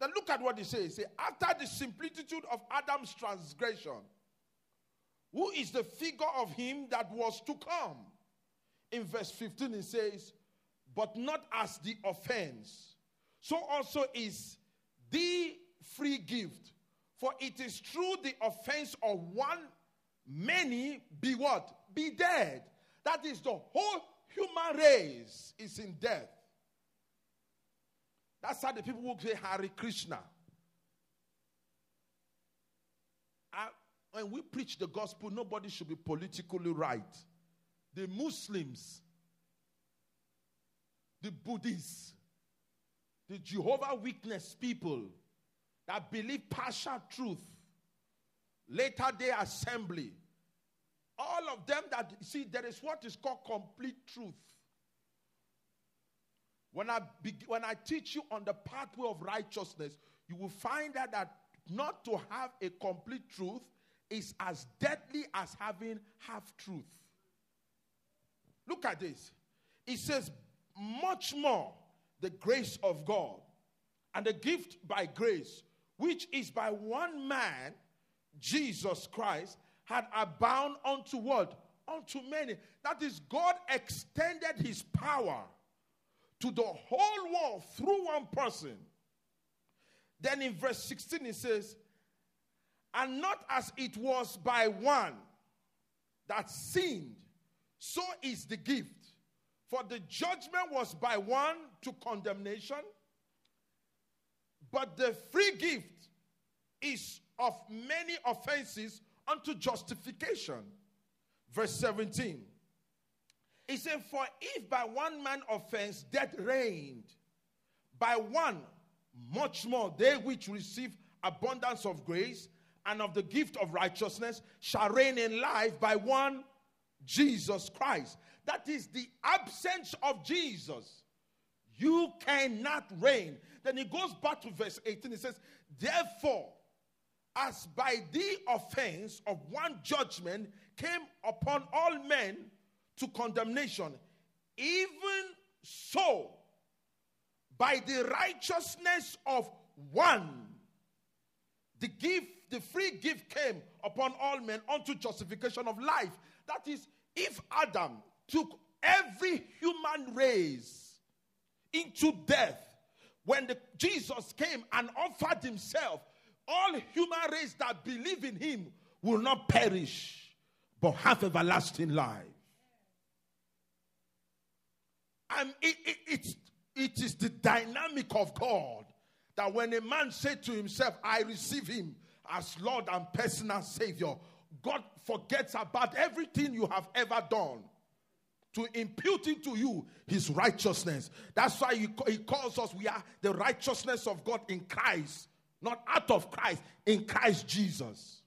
Then look at what he says. Say, after the similitude of Adam's transgression, who is the figure of him that was to come? In verse 15, he says, But not as the offense, so also is the free gift. For it is through the offense of one, many be what? Be dead. That is the whole human race is in death. That's how the people will say Hare Krishna. I, when we preach the gospel, nobody should be politically right. The Muslims, the Buddhists, the Jehovah Witness people that believe partial truth, later day assembly, all of them that see there is what is called complete truth. When I when I teach you on the pathway of righteousness, you will find out that not to have a complete truth is as deadly as having half truth. Look at this. It says, much more the grace of God and the gift by grace, which is by one man, Jesus Christ, had abound unto what? Unto many. That is, God extended his power to the whole world through one person. Then in verse 16 it says, And not as it was by one that sinned, so is the gift. For the judgment was by one to condemnation, but the free gift is of many offenses unto justification. Verse 17. He said, For if by one man offense death reigned, by one much more they which receive abundance of grace and of the gift of righteousness shall reign in life by one Jesus Christ. That is the absence of Jesus. You cannot reign. Then he goes back to verse 18. He says, Therefore, as by the offense of one judgment came upon all men to condemnation, even so, by the righteousness of one, the gift, the free gift came upon all men unto justification of life. That is, if Adam took every human race into death, when the, Jesus came and offered himself, all human race that believe in him will not perish, but have everlasting life. And it, it, it, it is the dynamic of God that when a man said to himself, I receive him as Lord and personal Savior, God forgets about everything you have ever done to impute into you his righteousness. That's why he, he calls us, we are the righteousness of God in Christ, not out of Christ, in Christ Jesus.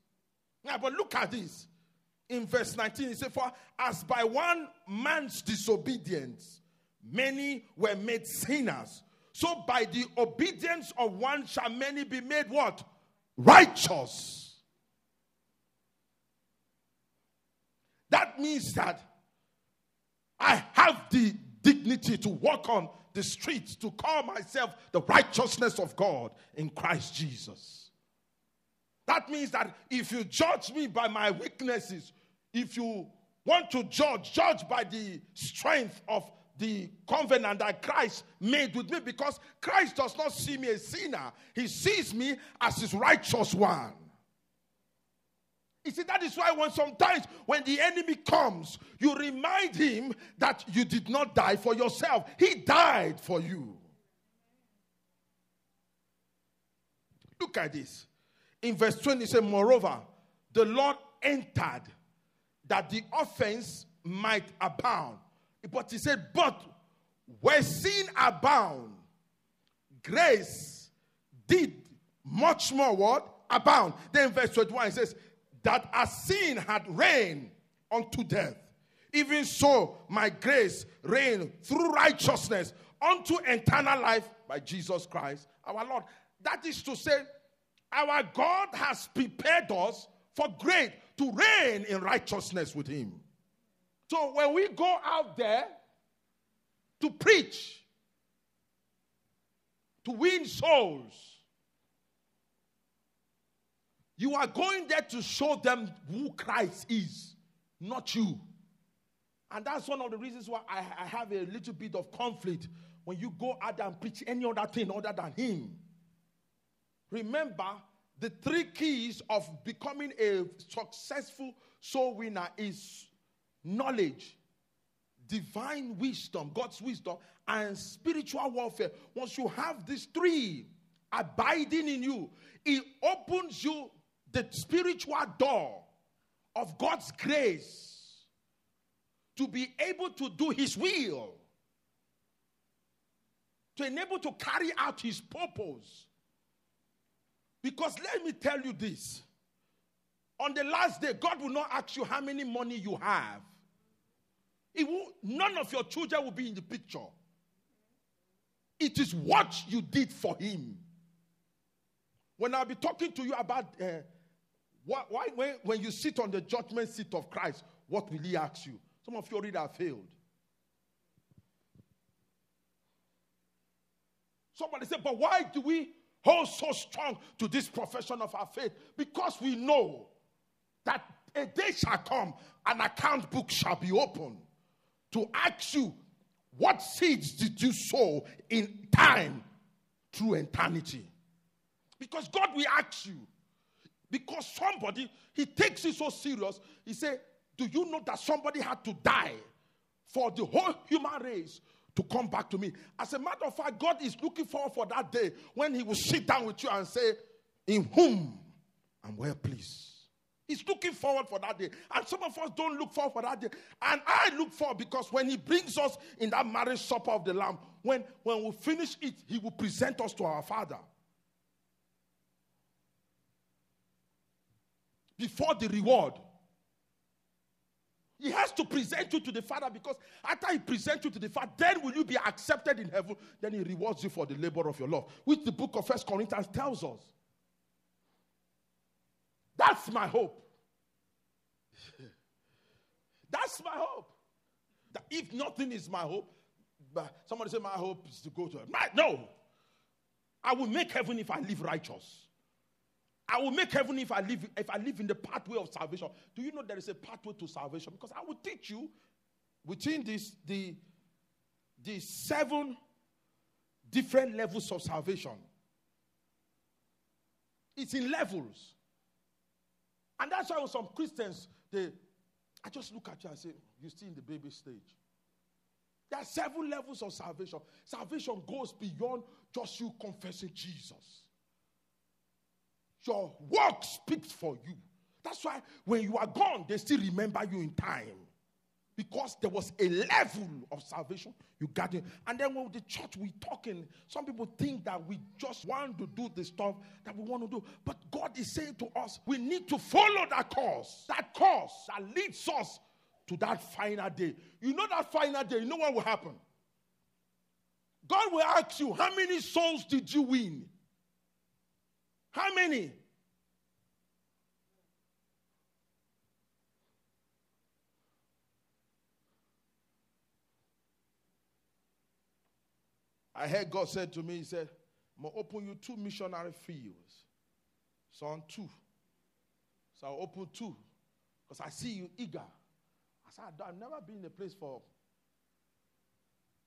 Now, but look at this. In verse 19, he said, For as by one man's disobedience, many were made sinners. So by the obedience of one shall many be made what? Righteous. That means that I have the dignity to walk on the streets to call myself the righteousness of God in Christ Jesus. That means that if you judge me by my weaknesses, if you want to judge, judge by the strength of the covenant that Christ made with me because Christ does not see me a sinner, He sees me as His righteous one. You see, that is why when sometimes when the enemy comes, you remind him that you did not die for yourself, he died for you. Look at this. In verse 20, it says, Moreover, the Lord entered that the offense might abound. But he said, But where sin abound, grace did much more what? Abound. Then verse 21 it says, that as sin had reigned unto death, even so my grace reigned through righteousness unto eternal life by Jesus Christ our Lord. That is to say, our God has prepared us for great to reign in righteousness with Him. So when we go out there to preach, to win souls, You are going there to show them who Christ is, not you. And that's one of the reasons why I, I have a little bit of conflict when you go out and preach any other thing other than Him. Remember, the three keys of becoming a successful soul winner is knowledge, divine wisdom, God's wisdom, and spiritual warfare. Once you have these three abiding in you, it opens you the spiritual door of God's grace to be able to do His will, to enable to carry out His purpose. Because let me tell you this on the last day, God will not ask you how many money you have. It will, none of your children will be in the picture. It is what you did for Him. When I'll be talking to you about uh, why, why when, when you sit on the judgment seat of Christ, what will He ask you? Some of you already have failed. Somebody said, but why do we hold so strong to this profession of our faith? Because we know that a day shall come, an account book shall be opened to ask you, what seeds did you sow in time through eternity? Because God will ask you. Because somebody, he takes it so serious. He said, Do you know that somebody had to die for the whole human race to come back to me? As a matter of fact, God is looking forward for that day when he will sit down with you and say, In whom I'm well pleased. He's looking forward for that day. And some of us don't look forward for that day. And I look forward because when he brings us in that marriage supper of the Lamb, when, when we finish it, he will present us to our Father. Before the reward. He has to present you to the Father because after he presents you to the Father, then will you be accepted in heaven. Then he rewards you for the labor of your love, which the book of First Corinthians tells us. That's my hope. That's my hope. That if nothing is my hope, somebody say my hope is to go to heaven. No. I will make heaven if I live righteous. I will make heaven if I live if I live in the pathway of salvation. Do you know there is a pathway to salvation? Because I will teach you within this the the seven different levels of salvation. It's in levels. And that's why some Christians, they, I just look at you and say, you're still in the baby stage. There are seven levels of salvation. Salvation goes beyond just you confessing Jesus. Your work speaks for you. That's why when you are gone, they still remember you in time because there was a level of salvation you got in. And then when the church we talking, some people think that we just want to do the stuff that we want to do. But God is saying to us, we need to follow that course. That course that leads us to that final day. You know that final day, you know what will happen? God will ask you, how many souls did you win? How many? I heard God said to me, He said, I'm going to open you two missionary fields. So on two. So I'll open two. Because I see you eager. I said, I've never been in a place for.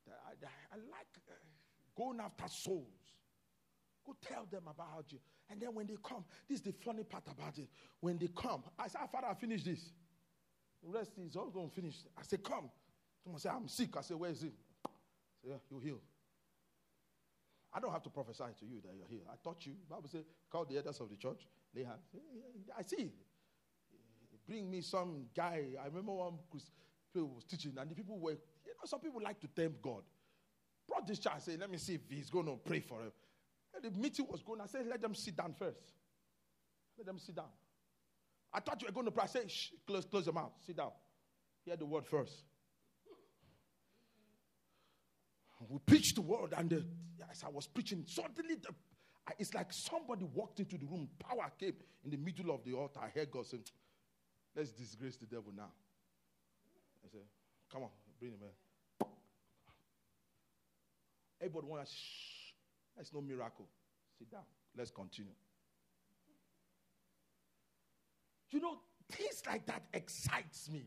I, I, I like uh, going after souls. Go tell them about you. And then when they come, this is the funny part about it. When they come, I said, Father, I finished this. The rest is all going to finish. I said, Come. Someone said, I'm sick. I said, Where is it? I said, Yeah, you heal. I don't have to prophesy to you that you're here. I taught you. Bible says, call the elders of the church. Lay hands. I see. Bring me some guy. I remember one people was teaching, and the people were, you know, some people like to tempt God. Brought this child, say, let me see if he's going to pray for him. And the meeting was going. I said, let them sit down first. Let them sit down. I thought you were going to pray. I said, Shh, close, close your mouth. Sit down. Hear the word first. We preached the word, and the, as I was preaching, suddenly the, it's like somebody walked into the room. Power came in the middle of the altar. I heard God saying, Let's disgrace the devil now. I said, Come on, bring him here. Everybody wants, shh, that's no miracle. Sit down. Let's continue. You know, things like that excites me.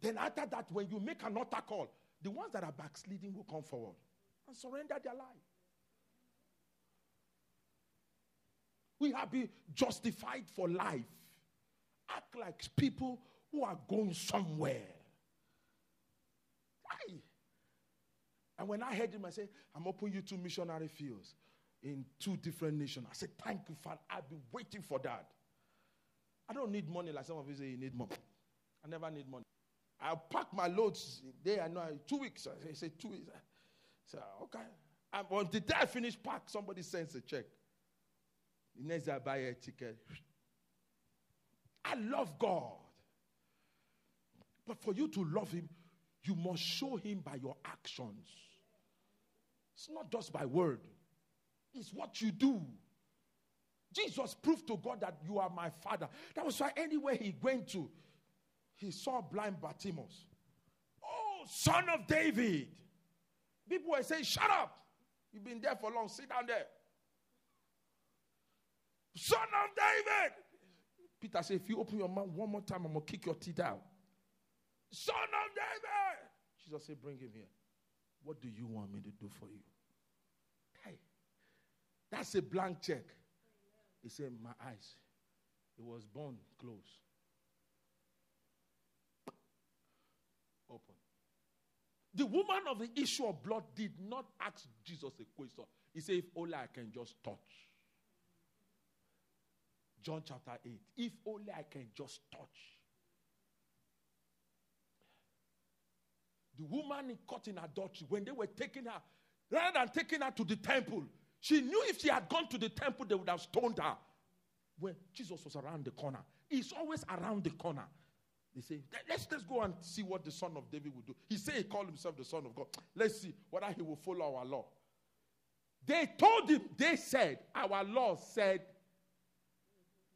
Then after that, when you make an altar call, the ones that are backsliding will come forward and surrender their life. We have been justified for life. Act like people who are going somewhere. And when I heard him, I said, I'm opening you two missionary fields in two different nations. I said, Thank you, Father. I've been waiting for that. I don't need money like some of you say you need money. I never need money. I'll pack my loads there and two weeks. I say, two weeks. I say, okay. And on the day I finish pack, somebody sends a check. The next day I buy a ticket. I love God. But for you to love Him, you must show Him by your actions. It's not just by word, it's what you do. Jesus proved to God that you are my father. That was why anywhere he went to, he saw blind Bartimaeus. Oh, son of David. People were saying, Shut up. You've been there for long. Sit down there. Son of David. Peter said, If you open your mouth one more time, I'm going to kick your teeth out. Son of David. Jesus said, Bring him here. What do you want me to do for you? Hey, that's a blank check. He said, My eyes. It was born closed. Open. The woman of the issue of blood did not ask Jesus a question. He said, If only I can just touch. John chapter 8. If only I can just touch. The woman caught in adultery, when they were taking her, rather than taking her to the temple, she knew if she had gone to the temple, they would have stoned her. When Jesus was around the corner, he's always around the corner. They said, let's, let's go and see what the son of David will do. He said he called himself the son of God. Let's see whether he will follow our law. They told him, they said, our law said,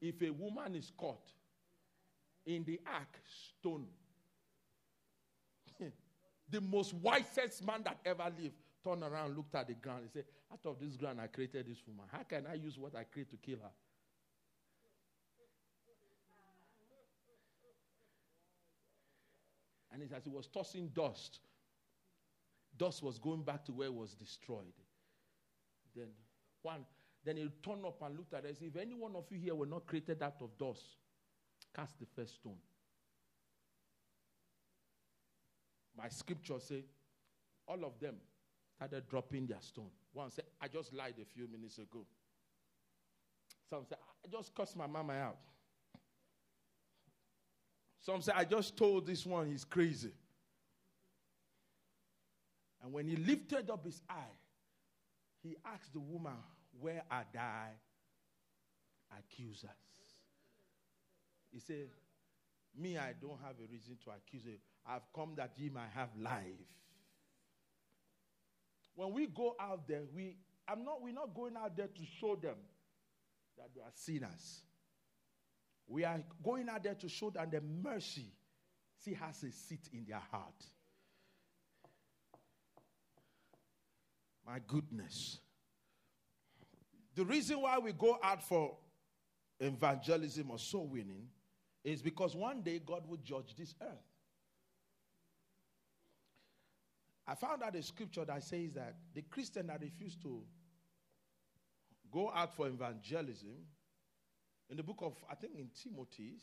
if a woman is caught in the act, stone. the most wisest man that ever lived turned around, looked at the ground, and said, Out of this ground, I created this woman. How can I use what I create to kill her? And as he was tossing dust, dust was going back to where it was destroyed. Then one, then he turned up and looked at us. If any one of you here were not created out of dust, cast the first stone. My scripture say, all of them started dropping their stone. One said, I just lied a few minutes ago. Some said, I just cussed my mama out. Some say, I just told this one he's crazy. And when he lifted up his eye, he asked the woman, Where are thy accusers? He said, Me, I don't have a reason to accuse you. I've come that ye might have life. When we go out there, we I'm not we're not going out there to show them that they are sinners. We are going out there to show them the mercy see has a seat in their heart. My goodness. The reason why we go out for evangelism or soul winning is because one day God will judge this earth. I found out a scripture that says that the Christian that refused to go out for evangelism in the book of, I think in Timothy's,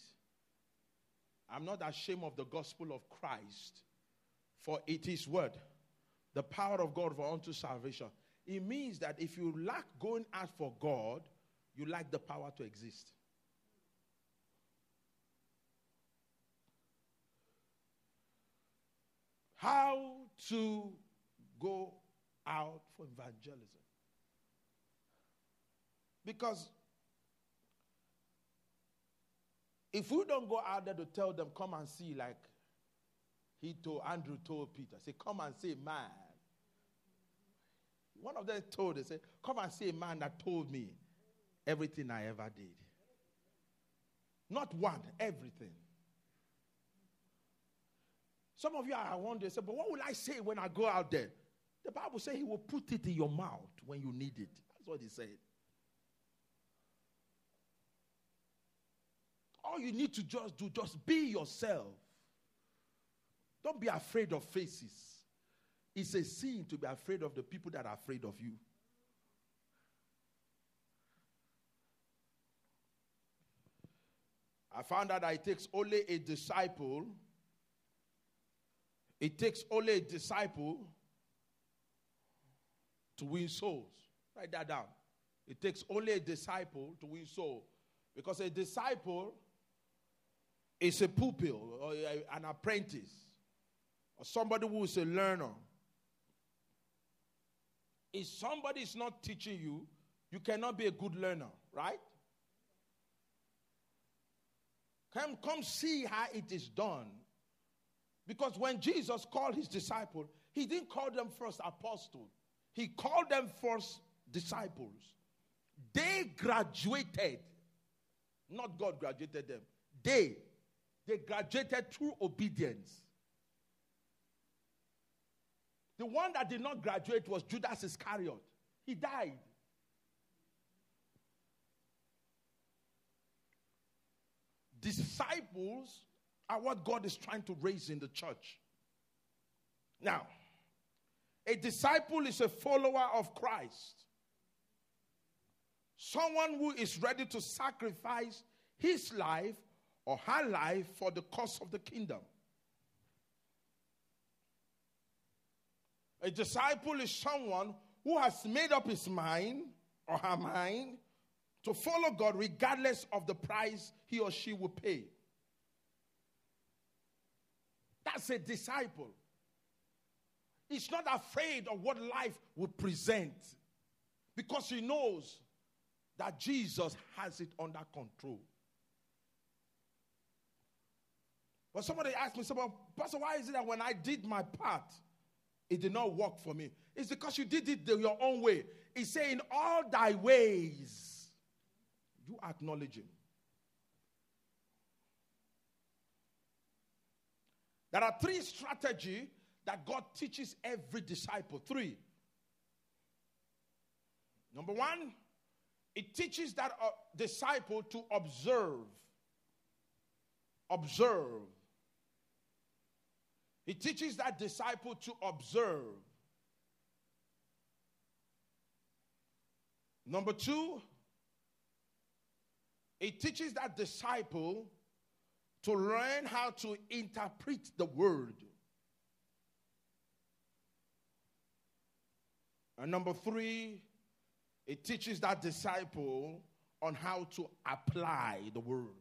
I'm not ashamed of the gospel of Christ, for it is word, the power of God for unto salvation. It means that if you lack going out for God, you lack the power to exist. How to go out for evangelism. Because if we don't go out there to tell them, come and see, like he told Andrew told Peter, say, come and see man. One of them told, they said, come and see a man that told me everything I ever did. Not one, everything. Some of you are wondering, say, but what will I say when I go out there? The Bible says he will put it in your mouth when you need it. That's what he said. All you need to just do, just be yourself. Don't be afraid of faces. It's a sin to be afraid of the people that are afraid of you. I found out that it takes only a disciple. It takes only a disciple to win souls. Write that down. It takes only a disciple to win souls. Because a disciple is a pupil or an apprentice or somebody who is a learner. If somebody is not teaching you, you cannot be a good learner, right? Come, come see how it is done. Because when Jesus called his disciples, he didn't call them first apostles, he called them first disciples. They graduated, not God graduated them. They, they graduated through obedience. The one that did not graduate was Judas Iscariot. He died. Disciples are what God is trying to raise in the church. Now, a disciple is a follower of Christ. Someone who is ready to sacrifice his life or her life for the cause of the kingdom. A disciple is someone who has made up his mind or her mind to follow God regardless of the price he or she will pay. That's a disciple. He's not afraid of what life will present because he knows that Jesus has it under control. But somebody asked me, well, Pastor, why is it that when I did my part, it did not work for me? It's because you did it your own way. He's saying, all thy ways you acknowledge Him. There are three strategies that God teaches every disciple. Three. Number one, it teaches that disciple to observe. Observe. It teaches that disciple to observe. Number two, it teaches that disciple to learn how to interpret the word. And number three, it teaches that disciple on how to apply the word.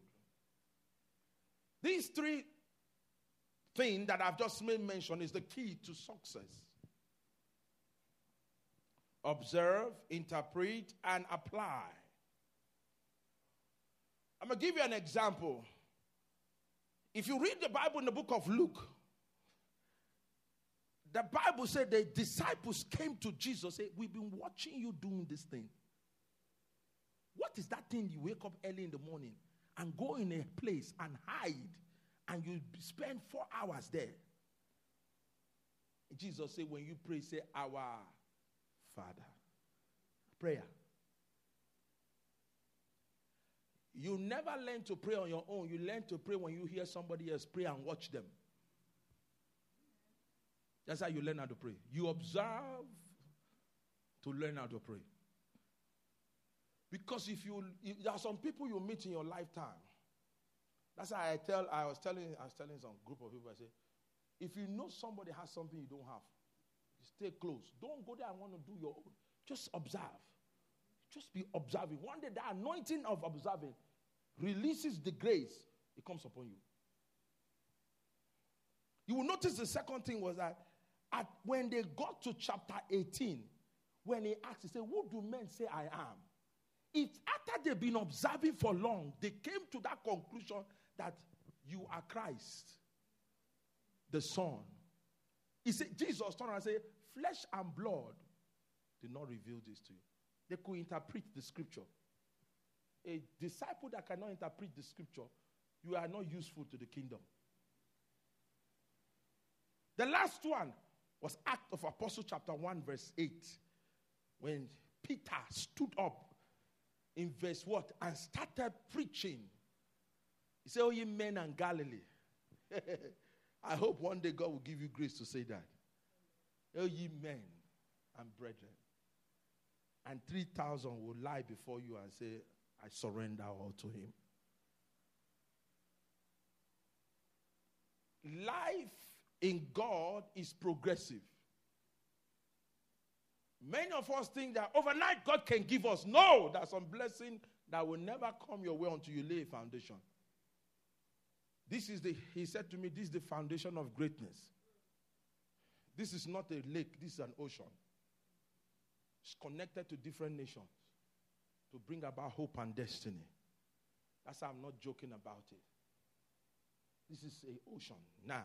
These three things that I've just made mention is the key to success. Observe, interpret, and apply. I'm going to give you an example. If you read the Bible in the book of Luke, the Bible said the disciples came to Jesus say, "We've been watching you doing this thing. What is that thing you wake up early in the morning and go in a place and hide and you spend 4 hours there?" Jesus said, "When you pray, say our Father." Prayer. You never learn to pray on your own. You learn to pray when you hear somebody else pray and watch them. That's how you learn how to pray. You observe to learn how to pray. Because if you, if there are some people you meet in your lifetime. That's why I tell. I was telling. I was telling some group of people. I say, if you know somebody has something you don't have, stay close. Don't go there and want to do your own. Just observe. Just be observing. One day, the anointing of observing releases the grace, it comes upon you. You will notice the second thing was that at, when they got to chapter 18, when he asked, he said, Who do men say I am? If after they've been observing for long, they came to that conclusion that you are Christ, the Son. He said, Jesus turned and said, Flesh and blood did not reveal this to you. They could interpret the scripture. A disciple that cannot interpret the scripture, you are not useful to the kingdom. The last one was Act of Apostle chapter 1 verse 8 when Peter stood up in verse what and started preaching. He Oh, ye men and Galilee. I hope one day God will give you grace to say that. Oh, ye men and brethren. And 3,000 will lie before you and say, I surrender all to Him. Life in God is progressive. Many of us think that overnight God can give us. No, there's some blessing that will never come your way until you lay a foundation. This is the, he said to me, this is the foundation of greatness. This is not a lake, this is an ocean. It's connected to different nations to bring about hope and destiny. That's why I'm not joking about it. This is an ocean. Now,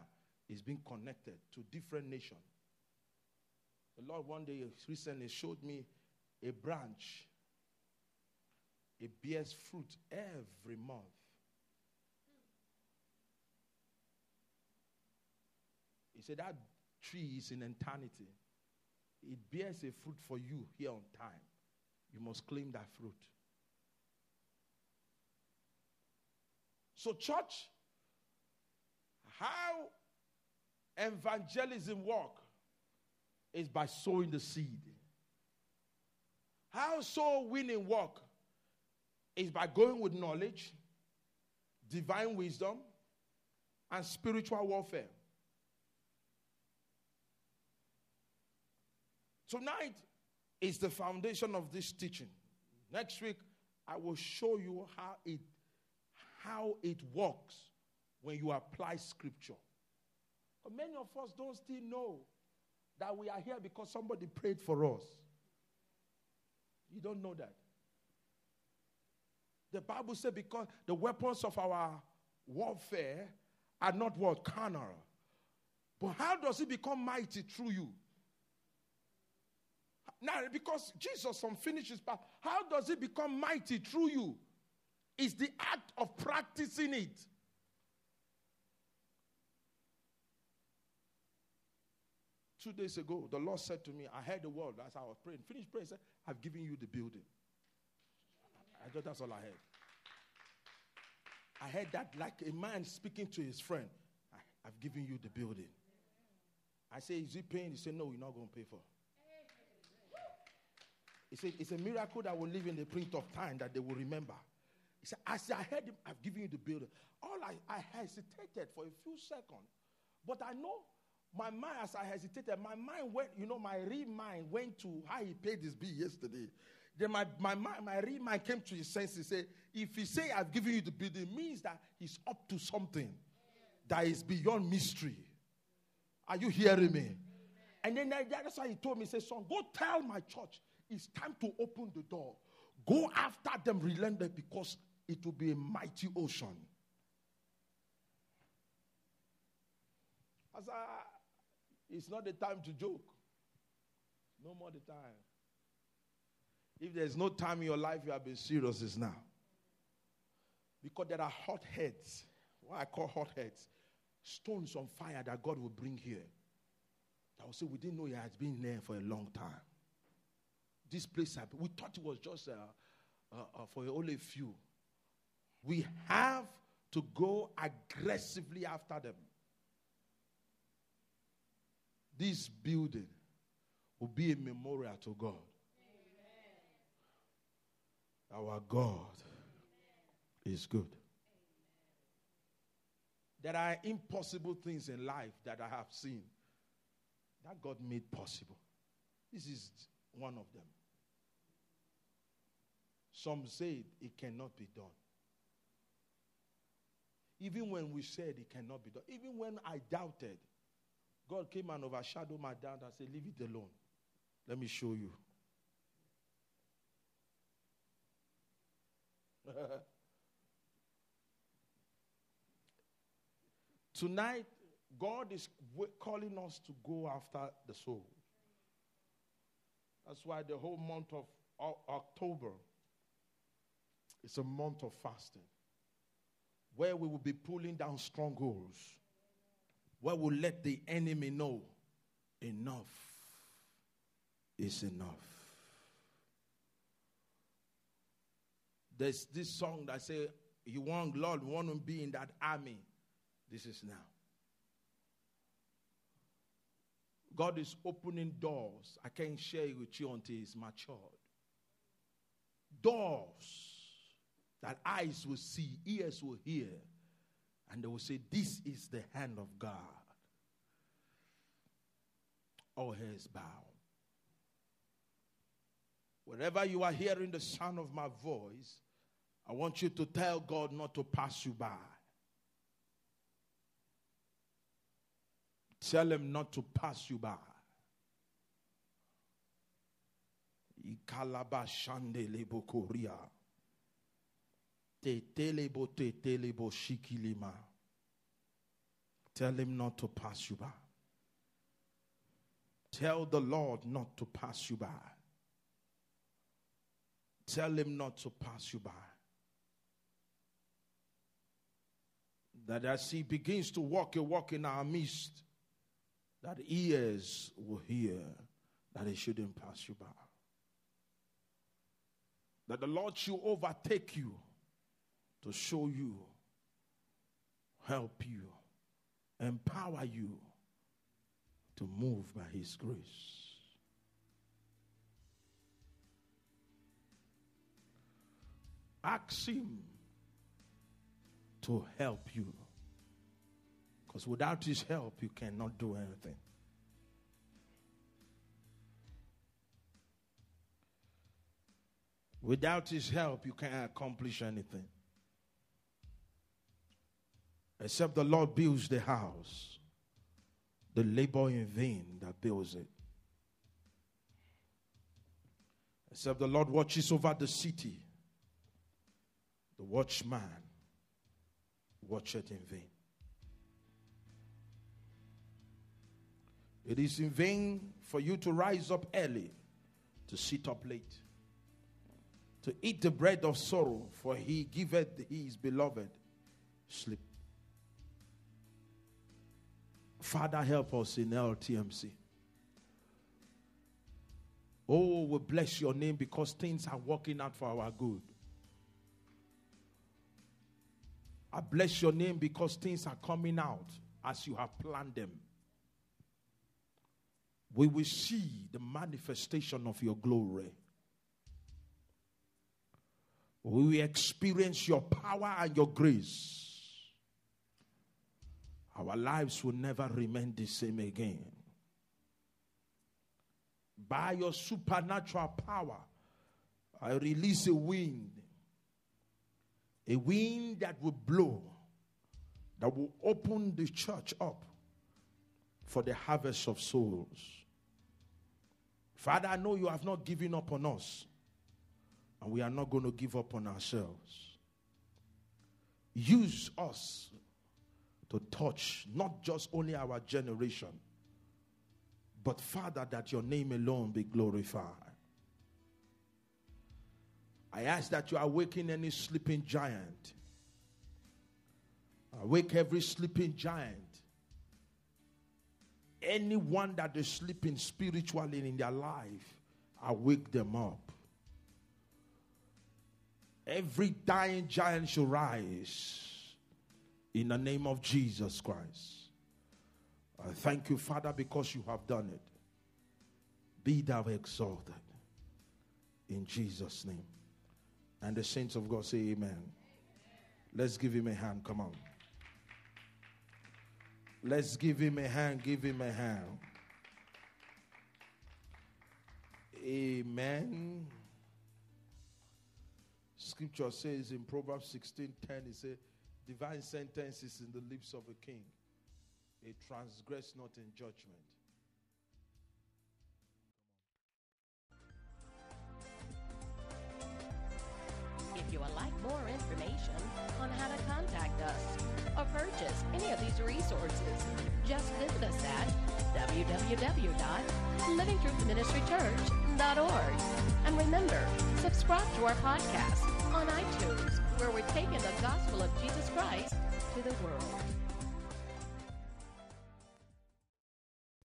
it's being connected to different nations. The Lord one day recently showed me a branch. It bears fruit every month. He said that tree is in eternity. It bears a fruit for you here on time. You must claim that fruit. So, church, how evangelism work is by sowing the seed. How soul winning work is by going with knowledge, divine wisdom, and spiritual warfare. Tonight is the foundation of this teaching. Next week, I will show you how it, how it works when you apply scripture. But many of us don't still know that we are here because somebody prayed for us. You don't know that. The Bible said because the weapons of our warfare are not what? Carnal. But how does it become mighty through you? Now, because Jesus part, how does it become mighty through you? It's the act of practicing it. Two days ago, the Lord said to me, I heard the word as I was praying. Finished praying, said, I've given you the building. I thought that's all I heard. I heard that like a man speaking to his friend. I, have given you the building. I say, Is he paying? He said, No, you're not going to pay for. He said, It's a miracle that will live in the print of time that they will remember. He said, As I heard him, I've given you the building. All I, I hesitated for a few seconds. But I know my mind, as I hesitated, my mind went, you know, my real mind went to how he paid his bill yesterday. Then my, my, my, my real mind came to his senses. Say, if he say I've given you the building, means that he's up to something that is beyond mystery. Are you hearing me? And then that's why he told me, say, son, go tell my church it's time to open the door. Go after them relentless because it will be a mighty ocean. As I, it's not the time to joke. No more the time. If there's no time in your life you have been serious, it's now. Because there are hot heads, what I call hot heads, stones on fire that God will bring here. I will say, we didn't know he has been there for a long time. This place, happened. we thought it was just uh, uh, uh, for only a few. We have to go aggressively after them. This building will be a memorial to God. Amen. Our God is good. There are impossible things in life that I have seen that God made possible. This is one of them. Some said it cannot be done. Even when we said it cannot be done, even when I doubted, God came and overshadowed my doubt and said, Leave it alone. Let me show you. Tonight, God is calling us to go after the soul. That's why the whole month of October is a month of fasting where we will be pulling down strongholds where we'll let the enemy know enough is enough. There's this song that say, You want, Lord, want to be in that army. This is now. God is opening doors. I can't share it with you until it's matured. Doors that eyes will see, ears will hear, and they will say, This is the hand of God. All heads bow. Wherever you are hearing the sound of my voice, I want you to tell God not to pass you by. Tell him not to pass you by. Tell him not to pass you by. Tell the Lord not to pass you by. Tell him not to pass you by. That as he begins to walk a walk in our midst, that ears will hear that he shouldn't pass you by. That the Lord should overtake you to show you, help you, empower you to move by his grace. Ask him to help you. Because without his help, you cannot do anything. Without his help, you can't accomplish anything. Except the Lord builds the house, the labor in vain that builds it. Except the Lord watches over the city, the watchman watcheth in vain. It is in vain for you to rise up early, to sit up late, to eat the bread of sorrow, for he giveth his beloved sleep. Father, help us in LTMC. Oh, we bless your name because things are working out for our good. I bless your name because things are coming out as you have planned them. We will see the manifestation of your glory. We will experience your power and your grace. Our lives will never remain the same again. By your supernatural power, I release a wind a wind that will blow, that will open the church up for the harvest of souls. Father, I know you have not given up on us, and we are not going to give up on ourselves. Use us to touch not just only our generation, but Father, that your name alone be glorified. I ask that you awaken any sleeping giant. Awake every sleeping giant. Anyone that is sleeping spiritually in their life, awake them up. Every dying giant shall rise in the name of Jesus Christ. I thank you, Father, because you have done it. Be thou exalted. In Jesus' name. And the saints of God say, Amen. Let's give him a hand. Come on. Let's give him a hand. Give him a hand. Amen. Scripture says in Proverbs 16 10, it says, Divine sentence is in the lips of a king. A transgress not in judgment. If you would like more information on how to contact us or purchase any of these resources, just visit us at www.livingtruthministrychurch.org. And remember, subscribe to our podcast on iTunes, where we're taking the gospel of Jesus Christ to the world.